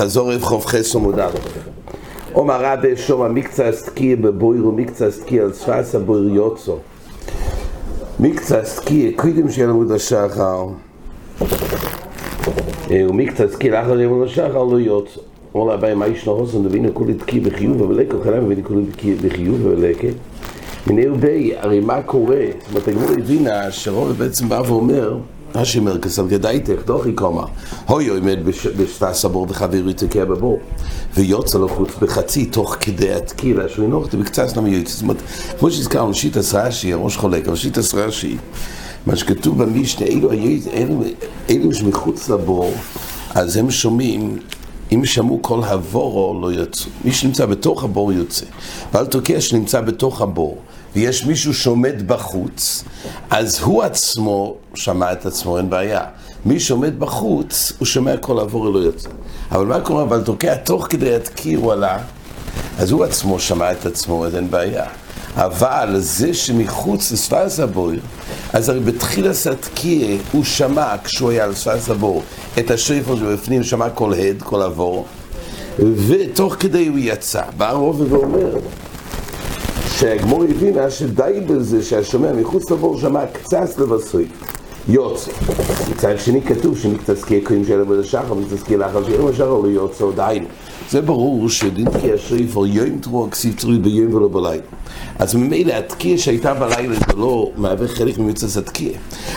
חזור רב חוב חס עמוד א' אומר רבי שום המקצה הסתקיה בבויר ומקצה הסתקיה על שפס הבויר יוצו. מקצה הסתקיה קודם של עמוד השחר. ומקצה הסתקיה לאחר עמוד השחר לא יוצו. אומר לה מה ישנו הוסן? דבינו כולי תקי בחיוב ולקה חלם ובינו כולי תקי בחיוב ולקה מנהל בי, הרי מה קורה? זאת אומרת, הגמור הבינה שרוב בעצם בא ואומר רש"י אומר, כסל גדייתך, דוחי קומה, הוי עומד בשפס הבור וחברי תקע בבור, ויוצא לו חוץ בחצי תוך כדי התקילה, שהוא את בקצת נמי יוצא. זאת אומרת, כמו שהזכרנו, שיטס רש"י, הראש חולק, אבל שיטס רש"י, מה שכתוב במשנה, אלו, אלו, אלו שמחוץ לבור, אז הם שומעים אם שמעו כל הבורו לא יצאו. מי שנמצא בתוך הבור יוצא. ואל תוקע שנמצא בתוך הבור. ויש מישהו שעומד בחוץ, אז הוא עצמו שמע את עצמו, אין בעיה. מי שעומד בחוץ, הוא שומע כל עבור לא יוצא. אבל מה קורה? אבל תוקע תוך כדי התקיר הוא עלה, אז הוא עצמו שמע את עצמו, אז אין בעיה. אבל זה שמחוץ לשפס הבויר, אז הרי בתחילת התקיע הוא שמע, כשהוא היה על שפס הבור, את השפר שבפנים, שמע כל הד, כל עבור, ותוך כדי הוא יצא. בא הרוב ואומר, שהגמור הבינה שדי בזה שהשומע מחוץ לבור שמע קצת לבסוי יוצא. מצד שני כתוב שמקצסקי קוים של עבוד השחר, מקצסקי לאחר שעבוד השחר לא יוצא עדיין. זה ברור שדין תקיע שריפר יום תרוע כסיב תרוי ביום ולא בלילה. אז ממילא התקיע שהייתה בלילה זה לא מהווה חלק ממצס התקיע.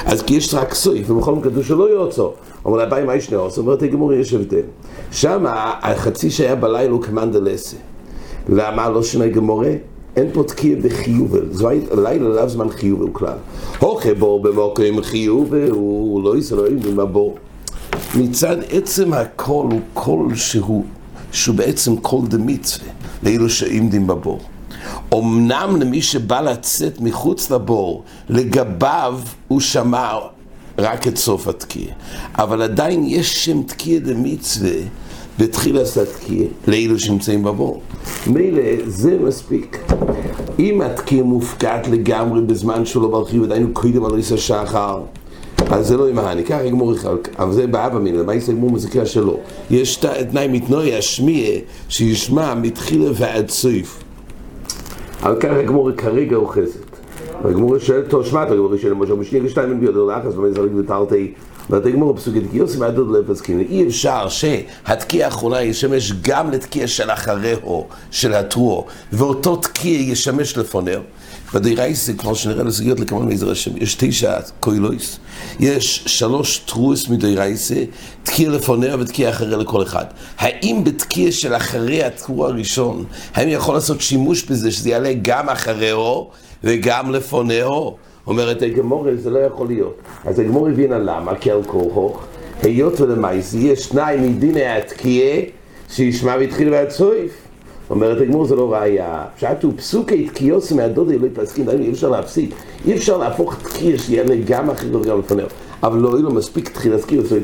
אז כי יש רק סויף, ובכל מקרה כתוב שלא יוצא. אבל הבעיה מה ישנה עושה? אומרת הגמור יש הבדל. שם החצי שהיה בלילה הוא כמנדלסה. למה לא שונה גמורה? אין פה תקיע בחיובל, זו לילה לאו זמן חיובל כלל. הוכה בור במוקרים חיובל, הוא לא ישראלים עם הבור. מצד עצם הכל הוא קול שהוא, שהוא בעצם קול דמצווה, לאלו שעמדים בבור. אמנם למי שבא לצאת מחוץ לבור, לגביו הוא שמע רק את סוף התקיע. אבל עדיין יש שם תקיע דמצווה בתחילת התקיע, לאלו שנמצאים בבור. מילא זה מספיק. אם התקיע מופקד לגמרי בזמן שלו ברכיב, עדיין הוא קודם על ריס השחר, אז זה לא ימהני, ככה יגמור אחד, אבל זה באבא מינה, מה יסגמור מזכיר שלו. יש תנאי מתנועי השמיע שישמע מתחילה ועד סוף. אבל ככה יגמור כרגע אוחזת. הגמור שואל אותו שמעת, הגמור שואל משה משנייה גשתיים ביודו לחס ומי זרק ותרתי ותגמור בפסוקת גיוסי ועדות לפסקין אי אפשר שהתקיע האחרונה ישמש גם לתקיע של אחריהו, של התרועו ואותו תקיע ישמש לפונר בדיירייס זה כבר שנראה לסוגיות לכמון מעזר השם יש תשע קוילויס יש שלוש טרוס מדיירייס תקיע לפונר ותקיע אחרי לכל אחד האם בתקיע של אחרי התרוע הראשון האם יכול לעשות שימוש בזה שזה יעלה גם אחריהו וגם לפונהו. אומרת הגמור, זה לא יכול להיות. אז הגמור הבינה למה, כי על כורחוך, היות ולמייסי יש שניים מדיני התקיעה שישמע והתחיל ועד סויף. אומרת הגמור זה לא ראייה. פשט הוא פסוקי תקיעוס מהדודי לא יפסקים, אי אפשר להפסיק. אי אפשר להפוך תקיע שיהיה גם אחרי וגם לפונהו. אבל לא יהיה לו מספיק תחיל להזכיר את סויף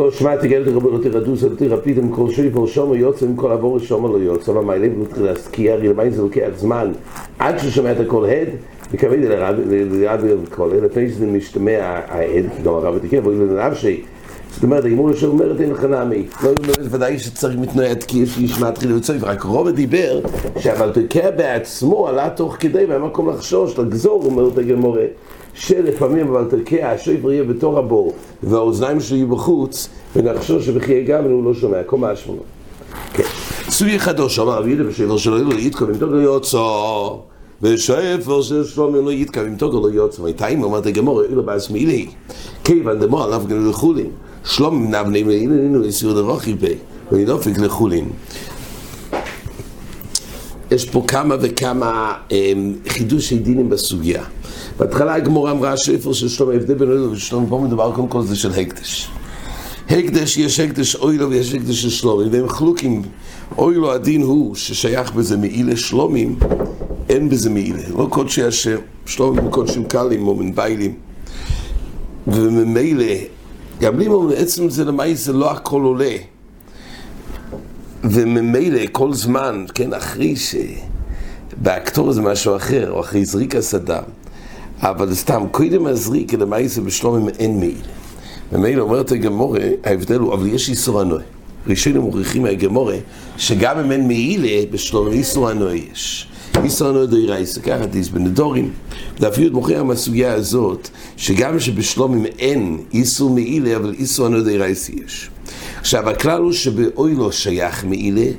תור שמע תגלת רבי לא תרדו זה תרפיתם כל שוי כל שומו יוצא עם כל עבור שומו לא יוצא אבל מהלב לא תחיל להסקיע הרי למה זה לוקח זמן? עד ששומע את הכל הד וכבד לרבי כל לפני שזה משתמע ההד כי גם הרב תקרא ואוי לנב שי זאת אומרת, הגמור ישר אומרת אין לך נעמי לא באמת ודאי שצריך מתנועע תקיע שישמע תחיל וצויף רק רוב דיבר שאבל תקרא בעצמו עלה תוך כדי והמקום לחשוש לגזור אומרת הגמורה שלפעמים אבל תרקיע השויבר יהיה בתור הבור והאוזניים שלו יהיו בחוץ ונחשוב שבחיי גם הוא לא שומע, כל השמונה. כן. סוגי חדוש, אמר רבי יהודה בשבר שלו לא יתקו ומתוק לא יוצא. ושפר של שלום לא יתקו ומתוק לא יוצא. מתי אומרת הגמור אילו בעצמי אילי כיוון דמו עליו גנו לחולין. שלום נבני ואילו יסירו דרוכי בי ונדופק לחולין. יש פה כמה וכמה חידושי דינים בסוגיה בהתחלה הגמורה אמרה שאיפה של שלום ההבדל בין אוילו ושלום פה מדובר קודם כל זה של הקדש. הקדש יש הקדש אוילו ויש הקדש של שלומים והם חלוקים. אוילו הדין הוא ששייך בזה מעילה שלומים אין בזה מעילה. לא קודשי השם שלומים וקודשים קלים או מנביילים וממילא גם לי אומרים עצם זה למאי זה לא הכל עולה. וממילא כל זמן כן אחרי שבאקטור זה משהו אחר או אחרי זריקה סדם אבל סתם, קודם מזריק אל המעשה בשלום אין מעיל. ומילא אומרת הגמורה, ההבדל הוא, אבל יש איסור הנועה. ראשינו מוכיחים מהגמורה, שגם אם אין מעילה, בשלום איסור הנועה יש. איסור הנועה דוירה איסור, ככה דיס בנדורים. ואפילו מוכיח מהסוגיה הזאת, שגם שבשלום אם אין איסור מעילה, אבל איסור הנועה דוירה איסור יש. עכשיו, הכלל הוא שבאוי לא שייך מעילה,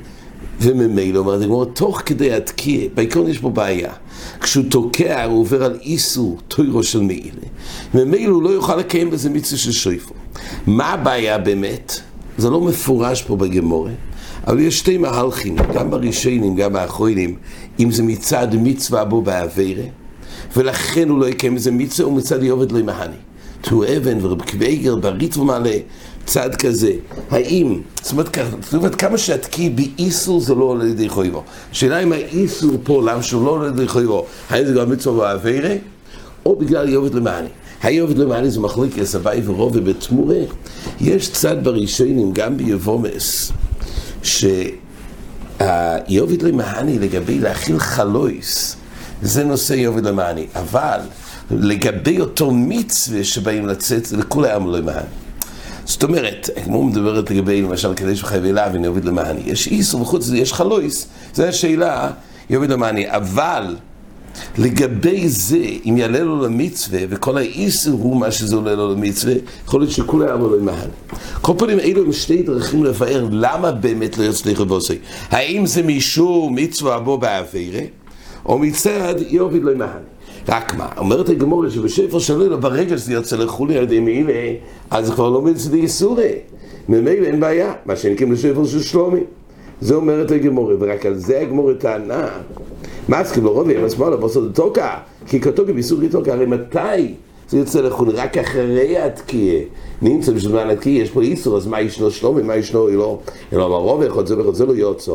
וממילא, אומרת הגמורה, תוך כדי התקיע, בעיקרון יש פה בעיה. כשהוא תוקע, הוא עובר על איסור טוירו של מעילה. ממילא הוא לא יוכל לקיים בזה מצווה של שויפו. מה הבעיה באמת? זה לא מפורש פה בגמורה, אבל יש שתי מהלכים, גם בראשונים, גם באחרונים, אם זה מצד מצווה בו בעבירה, ולכן הוא לא יקיים איזה מצווה, ומצד יעובד לא ימהני. תו אבן ורב קוויגר בריט ומעלה, צד כזה. האם, זאת אומרת, זאת אומרת, כמה שהתקי באיסור זה לא עולה לידי חויבו. השאלה אם האיסור פה, למה שהוא לא עולה לידי חויבו, האם זה גם מצווה בעבירה, או בגלל יעובד למעני. היובד למעני זה מחליק יסבי ורוב ובתמורה. יש צד בראשונים, גם ביבומס, שהיובד למעני לגבי להכיל חלויס, זה נושא יובד למעני. אבל לגבי אותו מצווה שבאים לצאת, זה לכולי עם למעני. זאת אומרת, כמו מדברת לגבי למשל קדש וחייבי להבין, יובד למעני. יש איסור וחוץ לזה יש חלויס, זו השאלה, יובד למעני. אבל לגבי זה, אם יעלה לו למצווה, וכל האיסור הוא מה שזה עולה לו למצווה, יכול להיות שכולי עמו לא ימהל. כל פנים, אלו הם שתי דרכים לבאר למה באמת לא יצליח לבוסי. האם זה משום מצווה בו בעבירה, או מצד יוביד לא ימהל. רק מה, אומרת הגמורה שבשפר שלו, ברגע שזה יוצא לחולי על ידי מעילה, אז זה כבר לא מצווה איסורי. ממילא אין בעיה, מה שנקראים לשפר של שלומי. זה אומרת הגמורה, ורק על זה הגמורה טענה. לרובי, אז מה, לבוסו דתוקה, כי כתוקה באיסור דתוקה, הרי מתי יוצא לחו"ל? רק אחרי התקיעה. נמצא בשביל זמן התקיעה, יש פה איסור, אז מה ישנו שלומי, מה ישנו אלו? אלו אמר רובי, יכול זה וחוצה לו יוצא.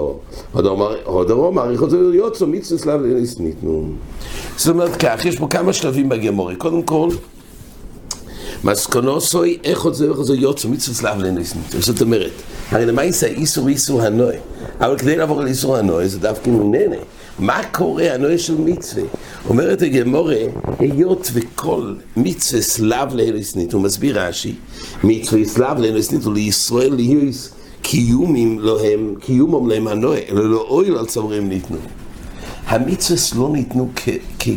עוד אמר, יכול זה לו יוצא, מצווה סלאב לניס ניתנו. זאת אומרת כך, יש פה כמה שלבים בגמורה. קודם כל, מסקנוסוי, איך עוד זה וחוצה יוצא, מצווה סלאב לניס ניתנו. זאת אומרת, הרי למה יישא איסור הנוי? אבל כדי לעבור על איסור הנוי זה דווקא מנהנה. מה קורה הנוי של מצווה? אומרת הגמורה, היות וכל מצווה סלאב לאלסנית, הוא מסביר רש"י, מצווה סלאב לאלסנית ולישראל ליוס קיומים להם, קיומם להם הנוי, אלא לא אויל על צמרים ניתנו. המצווה לא ניתנו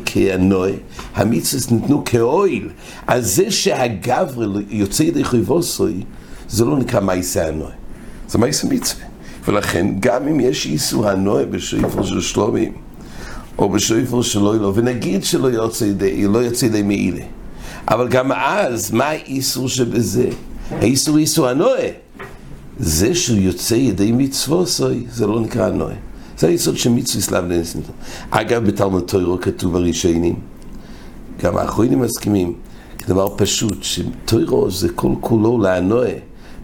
כהנוי, המצווה ניתנו כאויל. אז זה שהגבר יוצא ידי חייבוסוי, זה לא נקרא מייסה הנוי, זה מייסה מצווה. ולכן גם אם יש איסור הנועה בשויפר של שלומים או בשויפר של אוילו ונגיד שלא יוצא ידי, לא יוצא ידי מעילה אבל גם אז, מה האיסור שבזה? האיסור איסור הנועה. זה שהוא יוצא ידי מצוו סוי, זה לא נקרא הנועה. זה היסוד שמצווה סלאב לנסנתו אגב בתלמוד טוירו כתוב הראשונים גם האחרונים מסכימים כדבר פשוט שטוירו זה כל כולו להנועה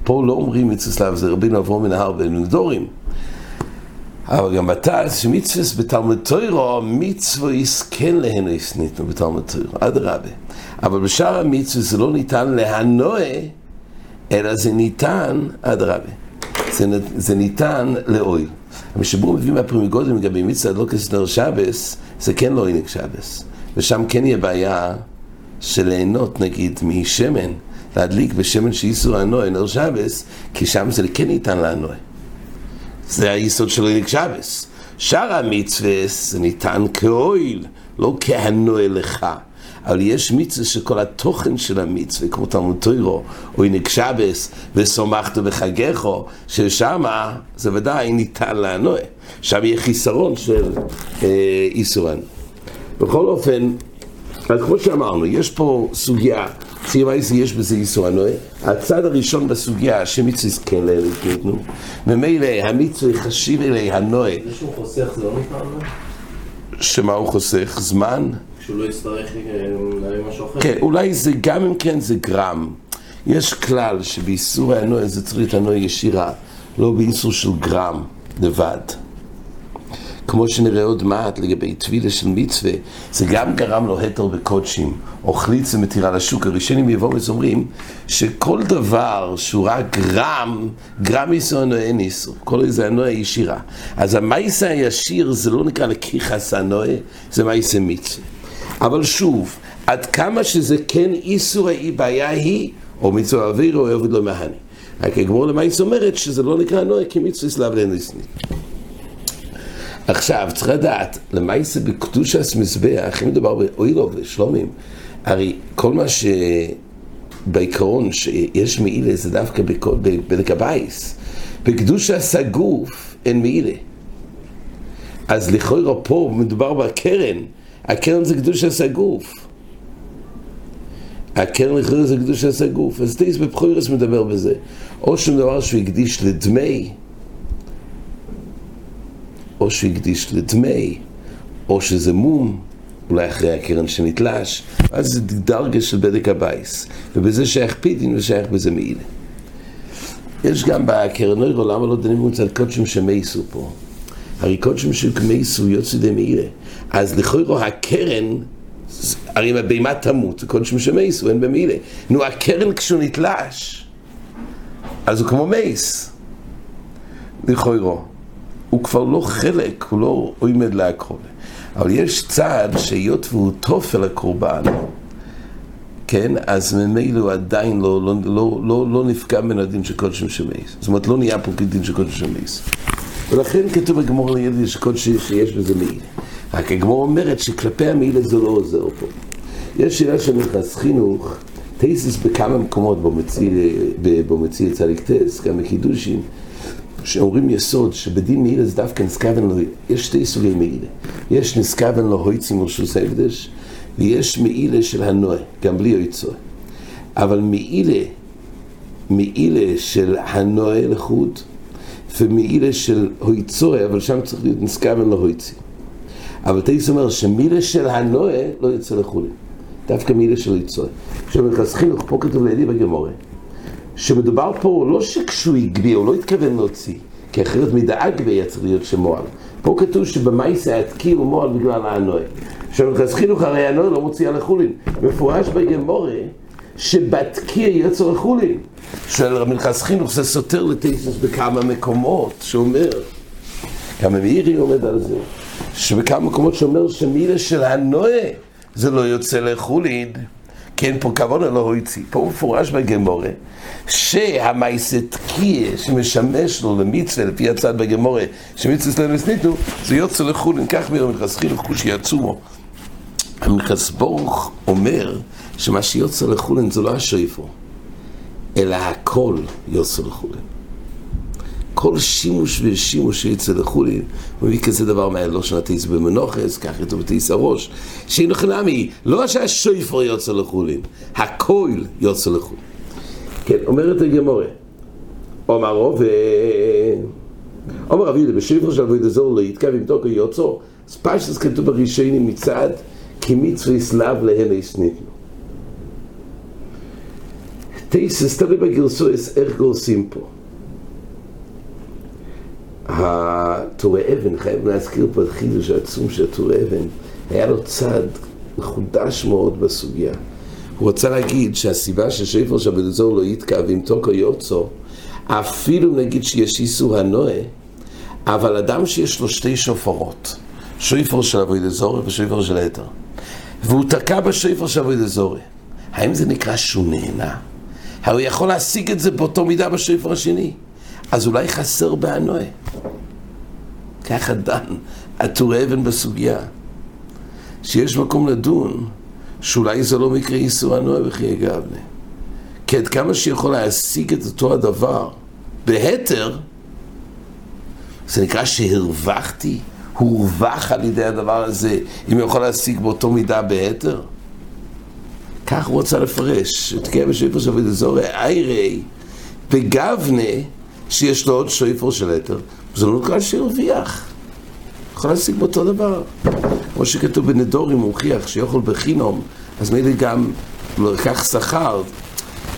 פה לא אומרים מצווה זה רבינו אברום מן ההר ונדורים. אבל גם בתעש, שמצווה בתלמוד תוירו, מצווה יסכן להנו יסניתנו בתלמוד תוירו, אדרבה. אבל בשאר המצווה זה לא ניתן להנועה, אלא זה ניתן, אדרבה. זה, זה ניתן לאוי. המשבור מביא מהפרימיגודים לגבי מצווה לא כסדר שבס, זה כן לא עינק שבס. ושם כן יהיה בעיה של ליהנות נגיד משמן. להדליק בשמן שאיסור הנועה נר שבס, כי שם זה כן ניתן להנועה. זה היסוד של עינק שבס. שאר המצווה זה ניתן כאויל, לא כהנועה לך. אבל יש מצווה שכל התוכן של המצווה, כמו תלמוד תוירו, או עינק שבס, וסומכת בחגךו, ששם זה ודאי ניתן להנועה. שם יהיה חיסרון של אה, איסורן. בכל אופן, אז כמו שאמרנו, יש פה סוגיה סימייס יש בזה איסור הנועה. הצד הראשון בסוגיה, שמצווה כן לאלה ניתנו, ממילא המצווה חשיב אלי הנועה. זה שהוא חוסך זה לא נקרא? שמה הוא חוסך? זמן? שהוא לא יצטרך להביא משהו אחר? כן, אולי זה, גם אם כן זה גרם. יש כלל שבאיסור הנועה זה צריך להיות הנועה ישירה, לא באיסור של גרם לבד. כמו שנראה עוד מעט לגבי טבילה של מצווה, זה גם גרם לו התר בקודשים, או חליצה מתירה לשוק. הראשונים יבואו ואומרים שכל דבר שהוא רק גרם, גרם איסור הנועה איסור, כל זה הנועה ישירה. אז המייסה הישיר זה לא נקרא לקיחס הנועה, זה מייסה מצווה. אבל שוב, עד כמה שזה כן איסור האי בעיה היא, או מצווה אוויר או עבוד לא מהני. רק הגמור למעשה אומרת שזה לא נקרא נועה כי מצווה סלאב לניסני. עכשיו, צריך לדעת, למעשה בקדושת מזבח, אם מדובר באוילו ושלומים, הרי כל מה ש... בעיקרון שיש מעילה זה דווקא בדק הבייס. בקדושה סגוף אין מעילה. אז לכאורה פה מדובר בקרן, הקרן זה קדושה סגוף. הקרן לכאורה זה קדושה סגוף. אז טייס בבחורס מדבר בזה. או שום דבר שהוא הקדיש לדמי, או שהוא הקדיש לדמי, או שזה מום. אולי אחרי הקרן שנתלש, אז זה דרגה של בדק הבייס, ובזה שייך פידין ושייך בזה מעילה. יש גם בקרן נוירו, למה לא דנים על קודשים שמייסו פה? הרי קודשים שמייסו יוצא די מעילה. אז לכאורה הקרן, הרי אם הבהמה תמות, קודשים שמייסו, אין במעילה. נו, הקרן כשהוא נתלש, אז הוא כמו מייס. לכאורה. הוא כבר לא חלק, הוא לא עומד להקרובה. אבל יש צד שהיות והוא תופל הקורבן, כן, אז ממילא הוא עדיין לא, לא, לא, לא, לא נפגע מן הדין של קודשם שמייס. זאת אומרת, לא נהיה פה כדין של קודשם שמייס. ולכן כתוב בגמור לידי שקודשי שיש בזה מעילה. רק הגמור אומרת שכלפי המעילה זה לא עוזר פה. יש שאלה של נכנס חינוך, טייסס בכמה מקומות בו מציע צדיק טס, גם בקידושים, שאומרים יסוד שבדין מעילה זה דווקא נזכוון יש שתי סוגי מעילה. יש נזכוון לו הויצים ורשוס ההקדש, ויש מעילה של הנועה, גם בלי יוצא. אבל מעילה, מעילה של הנועה לחוד, ומעילה של הויצוי, אבל שם צריך להיות נזכוון לו הויצים. אבל תייס אומר שמילה של הנועה לא יוצא לחולים. דווקא מילה של יצוי. עכשיו, חינוך, פה כתוב לידי בגמורה. שמדובר פה לא שכשהוא הגביה, הוא לא התכוון להוציא, כי אחרת מדאג היה צריך להיות שמועל. פה כתוב שבמייסה התקי הוא מועל בגלל הנועה. עכשיו, מרכז חינוך הרי הנועה לא מוציאה לחולין. מפורש בגמורה שבתקי יצא לחולין. של מרכז חינוך זה סותר לטייסוס בכמה מקומות, שאומר, כמה מאירי עומד על זה, שבכמה מקומות שאומר שמילה של הנועה זה לא יוצא לחולין. כן, פה כבוד לא הוציא, פה מפורש בגמורה, שהמייסת קיה שמשמש לו למצווה, לפי הצד בגמורה, שמצווה אצלנו הסניתו, זה יוצא לחולין, כך מירם מלכס חינוך כושי עצומו. אומר שמה שיוצא לחולין זה לא השויפו, אלא הכל יוצא לחולין. כל שימוש ושימוש שיצא לחולין, מביא כזה דבר מהלושן הטייס במנוחס, כך כתוב בטייס הראש, שאין חינמי, לא שהשויפר יוצא לחולין, הכל יוצא לחולין. כן, אומרת הגמורה, אומר רוב, אומר אבידה, בשויפר של אבידה זו לא יתקע ומתוקו יוצא, אז פשטס כתוב בראשונים מצד, כי מצווה סלב להן הסניתנו. טייסס, תלוי בגרסויס, איך גורסים פה. הטורי אבן, חייב להזכיר פה את חידוש העצום של הטורי אבן, היה לו צד מחודש מאוד בסוגיה. הוא רוצה להגיד שהסיבה ששפר שבדזור לא יתקע ועם תוקו יוצו, אפילו נגיד שיש איסור הנועה, אבל אדם שיש לו שתי שופרות, שופר של אבוידזורי ושופר של היתר, והוא תקע בשופר של אבוידזורי, האם זה נקרא שהוא נהנה? הרי הוא יכול להשיג את זה באותו מידה בשופר השני. אז אולי חסר בהנועה. ככה דן הטור אבן בסוגיה, שיש מקום לדון שאולי זה לא מקרה איסור הנועה בחיי גבנה. כי עד כמה שיכול להשיג את אותו הדבר בהתר, זה נקרא שהרווחתי, הורווח על ידי הדבר הזה, אם יכול להשיג באותו מידה בהתר. כך הוא רוצה לפרש, תקיים בשפר של אבידה זורי, איירי, בגבנה, שיש לו עוד שויפר של היתר, זה לא נקרא שהרוויח. יכול להשיג באותו דבר. כמו שכתוב בנדורים, הוא הוכיח שיכול בחינום, אז מילא גם לא לקח שכר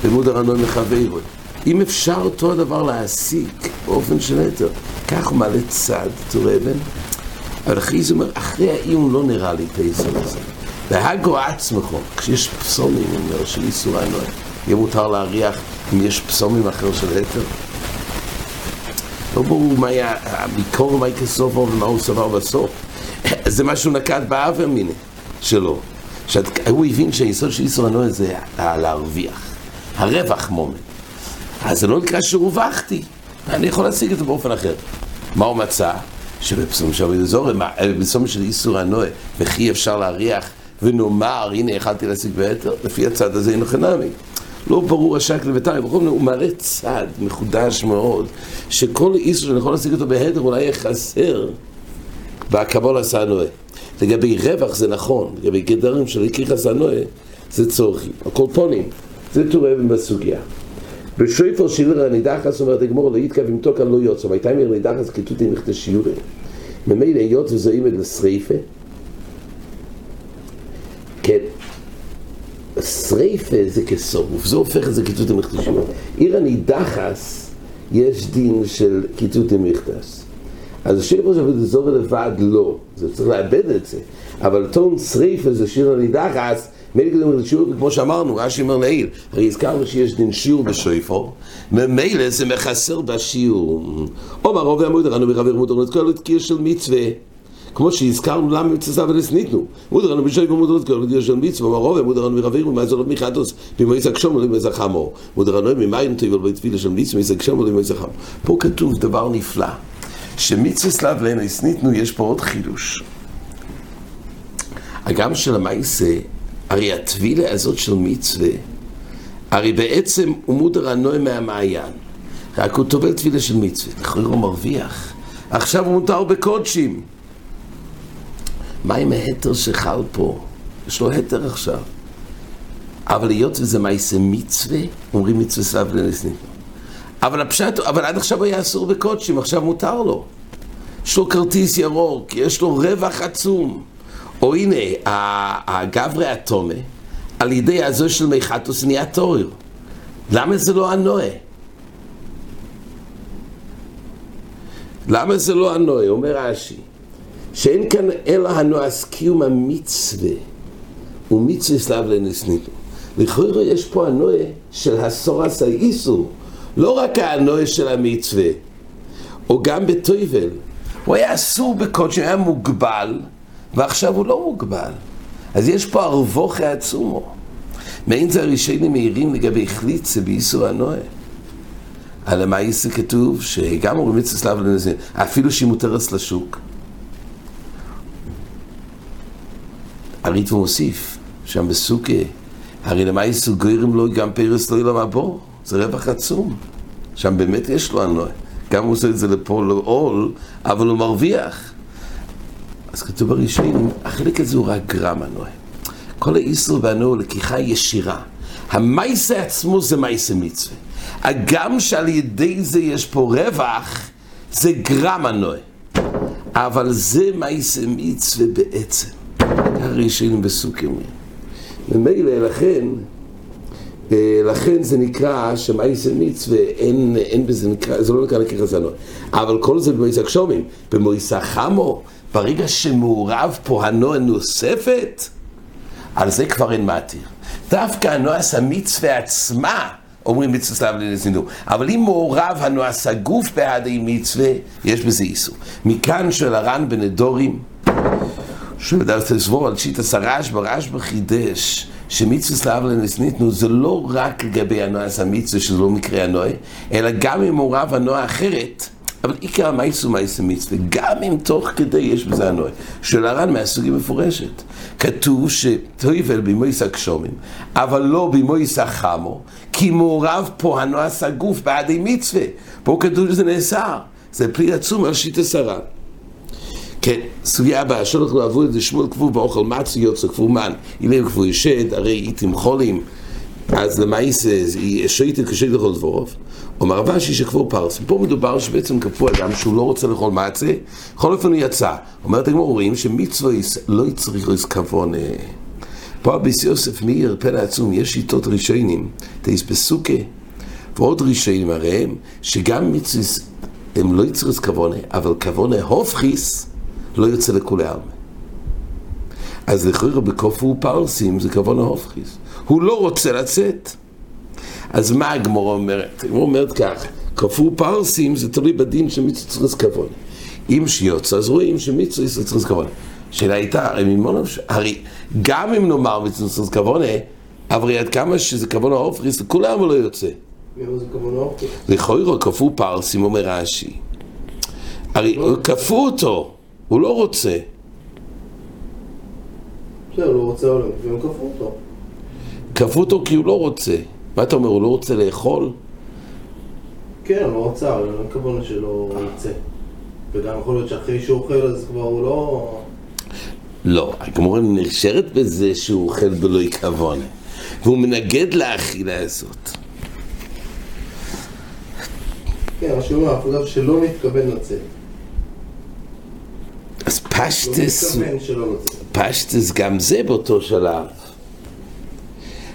לימוד הרנוי מחברו. אם אפשר אותו הדבר להשיג באופן של היתר, כך הוא מעלה צד, תראה אבן. אבל אחרי זה אומר, אחרי האיום לא נראה לי את האיסור הזה. והגו עצמך, כשיש פסומים, אומר, של איסור הנוי, יהיה מותר להריח אם יש פסומים אחר של היתר. לא ברור מה היה הביקור, מה היה כסופו ומה הוא סבר בסוף. זה מה שהוא נקט באבר מיני שלו. הוא הבין שהיסוד של איסור הנועה זה להרוויח, הרווח מומנט. אז זה לא נקרא שהרווחתי, אני יכול להשיג את זה באופן אחר. מה הוא מצא? שבפסום של אביזורים, בפסום של איסור הנועה, וכי אפשר להריח ונאמר, הנה יכלתי להשיג ביתר, לפי הצד הזה אינו חינמי. לא ברור השק לביתיים, בכל מיני, הוא מראה צד מחודש מאוד, שכל איסור שאני יכול להשיג אותו בהדר אולי יהיה חסר בהקבול עשה נועה. לגבי רווח זה נכון, לגבי גדרים של עשה נועה זה צורכים. הקולפונים, זה תורם בסוגיה. בשויפר שילר הנידחס אומרת הגמור לא יתקב עם תוקע לא יוצא, הייתה מיר נידחס כתות עם מכתה שיעורי. ממילא היות וזה אימד לשריפה, כן, שריפה זה כסורוף, זה הופך את זה כתות שיעורי. עיר הנידחס יש דין של כתות עם מכתס. אז השיר פה של זור לבד לא, זה צריך לאבד את זה, אבל טון שריפה זה שיר הנידחס מילא קודם לשיעור, כמו שאמרנו, רש"י אומר לעיל, הרי הזכרנו שיש דין שיעור בשויפור, ממילא זה מחסר בשיעור. אומר רבי המודר, אנו מרבר מודר את כל התקיר של מצווה. כמו שהזכרנו למה מצווה ולס ניתנו. מודר אנו בשויפור מודר את כל התקיר של מצווה, אומר רבי מודר אנו מרבר ומה זאת מחדוס, במועץ הגשום עולים איזה חמו. מודר אנו ממים טובל בתפילה של מצווה, הגשום עולים איזה חמו. פה כתוב דבר נפלא, שמצווה סלב לאנס ניתנו, יש פה עוד חידוש. הגם של המעשה הרי הטבילה הזאת של מצווה, הרי בעצם הוא מודר הנוי מהמעיין. רק הוא טובל טבילה של מצווה, לכאורה הוא מרוויח. עכשיו הוא מותר בקודשים. מה עם ההתר שחל פה? יש לו התר עכשיו. אבל היות וזה מעשה מצווה, אומרים מצווה סלב לנסנים. אבל הפשט, אבל עד עכשיו היה אסור בקודשים, עכשיו מותר לו. יש לו כרטיס ירוק, יש לו רווח עצום. או הנה, הגברי התומה, על ידי הזו של מיכטוס נהיה תורר. למה זה לא הנועה? למה זה לא הנועה? אומר רש"י, שאין כאן אלא הנועס קיום המצווה, ומצווה סלב לנסניתו. לכאורה יש פה הנועה של הסורס האיסור, לא רק הנועה של המצווה, או גם בתויבל. הוא היה אסור בקודש, היה מוגבל, ועכשיו הוא לא מוגבל. אז יש פה ארבוכי עצומו. מעין זה הראשונים מהירים לגבי חליצה באיסור הנועה. על המאיסה כתוב שגם אומרים מצווה סלאב לנזין, אפילו שהיא מותרת לשוק. הריטו מוסיף, שם בסוכה, הרי למאיסה גוירים לו גם פרס לא ילם הבור, זה רווח עצום. שם באמת יש לו הנועה. גם הוא עושה את זה לפה לעול, אבל הוא מרוויח. אז כתוב בראשונים, החלק הזה הוא רק גרם הנועה. כל האיסור והנועה לקיחה ישירה. המייסה עצמו זה מייסה מצווה. הגם שעל ידי זה יש פה רווח, זה גרם הנועה. אבל זה מייסה מצווה בעצם. הראשונים בסוכים. ומילא לכן, לכן זה נקרא שמייסה מצווה, אין, אין בזה נקרא, זה לא נקרא לקרוא זנוע. אבל כל זה במויסה קשומים, במויסה חמו, ברגע שמעורב פה הנועה נוספת, על זה כבר אין מתיר. דווקא הנועס המצווה עצמה, אומרים מצווה סלאב לנזינו, אבל אם מעורב הנועס הגוף בהדי מצווה, יש בזה איסור. מכאן של הר"ן בנדורים, שבדרך לסבור על שיטה הרשב"א, רשב"א חידש שמצווה סלאב לנזינו זה לא רק לגבי הנועס המצווה, שזה לא מקרה הנועה, אלא גם אם מעורב הנועה אחרת, אבל עיקר המייס הוא מייס המצווה, גם אם תוך כדי יש בזה הנועה. של הר"ן מהסוגים מפורשת. כתוב שטויבל במויס הגשומים, אבל לא במויס החמו, כי מעורב פה הנועס הגוף בעדי מצווה. פה כתוב שזה נאסר. זה פרי עצום על שיטה שרה. כן, סוגיה הבאה, שולח לו עבור את זה שמואל כבוב באוכל מצי יוצא כבוב מן, אילם כבוב ישד, הרי איתם חולים, אז למעיס שויטת כשד לכל דבורוב. אומר רבשי שכבור פרס. פה מדובר שבעצם כפו אדם שהוא לא רוצה לאכול מצה, בכל אופן הוא יצא. אומרת הגמור רואים שמצווה לא יצריך לזה כבון. פה אביס יוסף מאיר, פלא עצום, יש שיטות ראשונים, תייס בסוכה, ועוד ראשונים הרי הם, שגם מצווה הם לא יצריך כבונה, אבל כבונה הופכיס לא יוצא לכולי עלמא. אז לכאורה בכופו פרסים זה כבונה הופכיס. הוא לא רוצה לצאת. אז מה הגמורה אומרת? הגמורה אומרת כך, כפור פרסים זה תלוי בדין שמצווה צריך כבוד. אם שיוצא, אז רואים שמצווה צריך כבוד. השאלה הייתה, הרי ממנו, הרי גם אם נאמר מצנוסוס כוונה, אבל עד כמה שזה כוונה אופריס, לכולם הוא לא יוצא. לכאורה כפו פרסים, אומר רש"י. הרי כפו אותו, הוא לא רוצה. בסדר, לא רוצה עולם, והם כפו אותו. כפו אותו כי הוא לא רוצה. מה אתה אומר, הוא לא רוצה לאכול? כן, הוא לא רצה, אבל אין כוונה שלא יצא. וגם יכול להיות שאחרי שהוא אוכל אז כבר הוא לא... לא, הגמורה נשארת בזה שהוא אוכל בלא כוונה. והוא מנגד לאכילה הזאת. כן, מה שהוא אומר, אנחנו שלא מתכוון לצאת. פשטס. פשטס גם זה באותו שלב.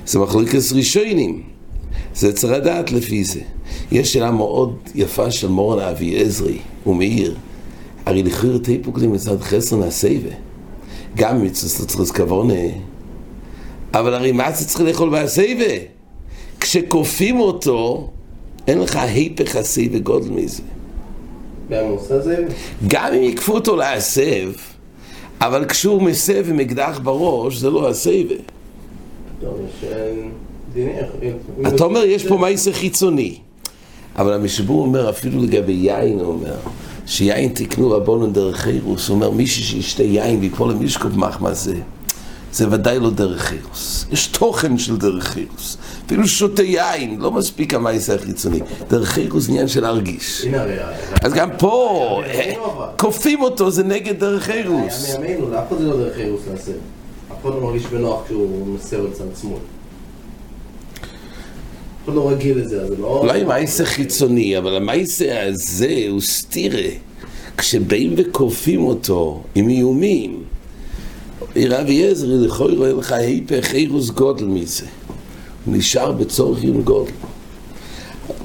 זה מחלוקס ראשונים. זה צריך לדעת לפי זה. יש שאלה מאוד יפה של מורן אבי עזרי, הוא מעיר. הרי לכאורה תיפוק מצד חסר נעשייבה. גם מצד צריך כוונה. אבל הרי מה זה צריך לאכול בעשייבה? כשכופים אותו, אין לך היפך הסייבה גודל מזה. בעמוס גם אם יכפו אותו להסב, אבל כשהוא מסב עם אקדח בראש, זה לא הסייבה. אתה אומר, יש פה מעשה חיצוני. אבל המשבור אומר, אפילו לגבי יין, הוא אומר, שיין תקנו רבונן דרך חירוס, הוא אומר, מישהו שישתה יין ויפול למישקוב מחמא זה, זה ודאי לא דרך חירוס. יש תוכן של דרך חירוס. אפילו שותה יין, לא מספיק המעשה החיצוני. דרך חירוס עניין של להרגיש. אז גם פה, מימינו אבל. כופים אותו, זה נגד דרך חירוס. היה מימינו, לאף אחד זה לא דרך חירוס להסב. אף אחד לא מרגיש בנוח כשהוא מסב את צד שמאל. לא רגיל לזה, אז זה לא... אולי מעשה חיצוני, אבל המעשה הזה הוא סתירה. כשבאים וכופים אותו עם איומים, רבי עזר, לכוי רואה לך היפך אירוס גודל מזה. הוא נשאר בצורך עם גודל.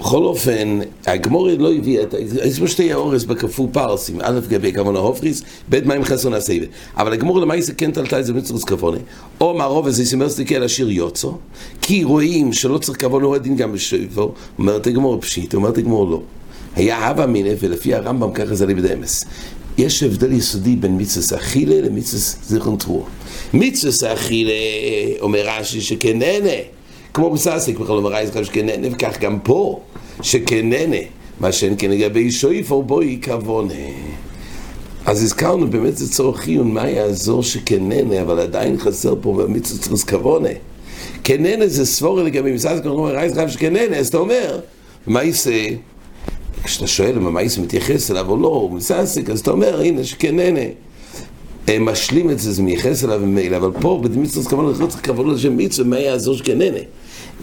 בכל אופן, הגמורי לא הביאה את ה... יש בו שתי האורס בכפו פרסים, א' גבי כוונה הופריס, ב' מים חסון הסייבה. אבל הגמורי למעשה כן תלתה את זה במצרוס כוונה. או מערוב הזה סימר סטיקי על השיר יוצו, כי רואים שלא צריך כוונה הוא הדין גם בשויבו, אומרת הגמור פשיט, אומרת הגמור לא. היה הווה מיניה, ולפי הרמב"ם ככה זה ליבד אמס. יש הבדל יסודי בין מצווה אכילה למצווה זיכרון תרועה. מצווה אכילה, אומר רש"י, שכנהנה. כמו בסאסיק, בכלל אומר רייס שכנהנה, וכך גם פה, שכנהנה, מה שאין כן לגבי שויפו בואי כוונה. אז הזכרנו באמת זה צורך חיון, מה יעזור שכנהנה, אבל עדיין חסר פה במצווה צריך כוונה. כנהנה זה סבורה לגבי מסאסיק, אומר רייס שכנהנה, אז אתה אומר, מה יעשה? כשאתה שואל אם המאיס מתייחס אליו או לא, הוא מסעסק, אז אתה אומר, הנה, שכננה. הם משלים את זה, זה מייחס אליו ממילא, אבל פה זה כמובן לחוץ כבוד לשם מצווה, מה יעזור שכננה?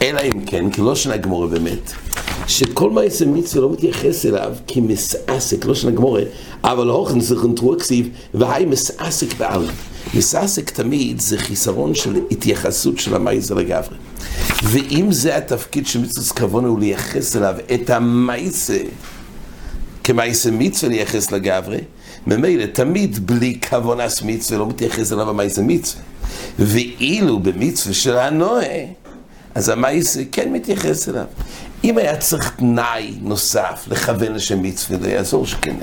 אלא אם כן, כי לא שנה גמורה באמת, שכל מעשה מצווה לא מתייחס אליו כמסעסק, לא שנה גמורה, אבל הוכן זכן טרוקסיב, והי מסעסק בעלם. מסעסק תמיד זה חיסרון של התייחסות של המעשה לגברי. ואם זה התפקיד של מצווה כוונה הוא לייחס אליו את המעשה כמעשה מצווה לייחס לגברי, ממילא תמיד בלי כוונס מצווה לא מתייחס אליו המעשה מצווה. ואילו במצווה של הנועה, אז המעשה כן מתייחס אליו. אם היה צריך תנאי נוסף לכוון לשם מצווה, לא יעזור שכן.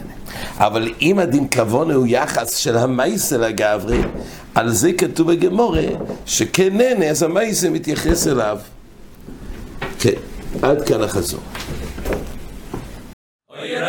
אבל אם הדין כבון הוא יחס של המייסה לגברי, על זה כתוב בגמורה, שכן נהנה, אז המייסה מתייחס אליו. כן, עד כאן החזור. אוי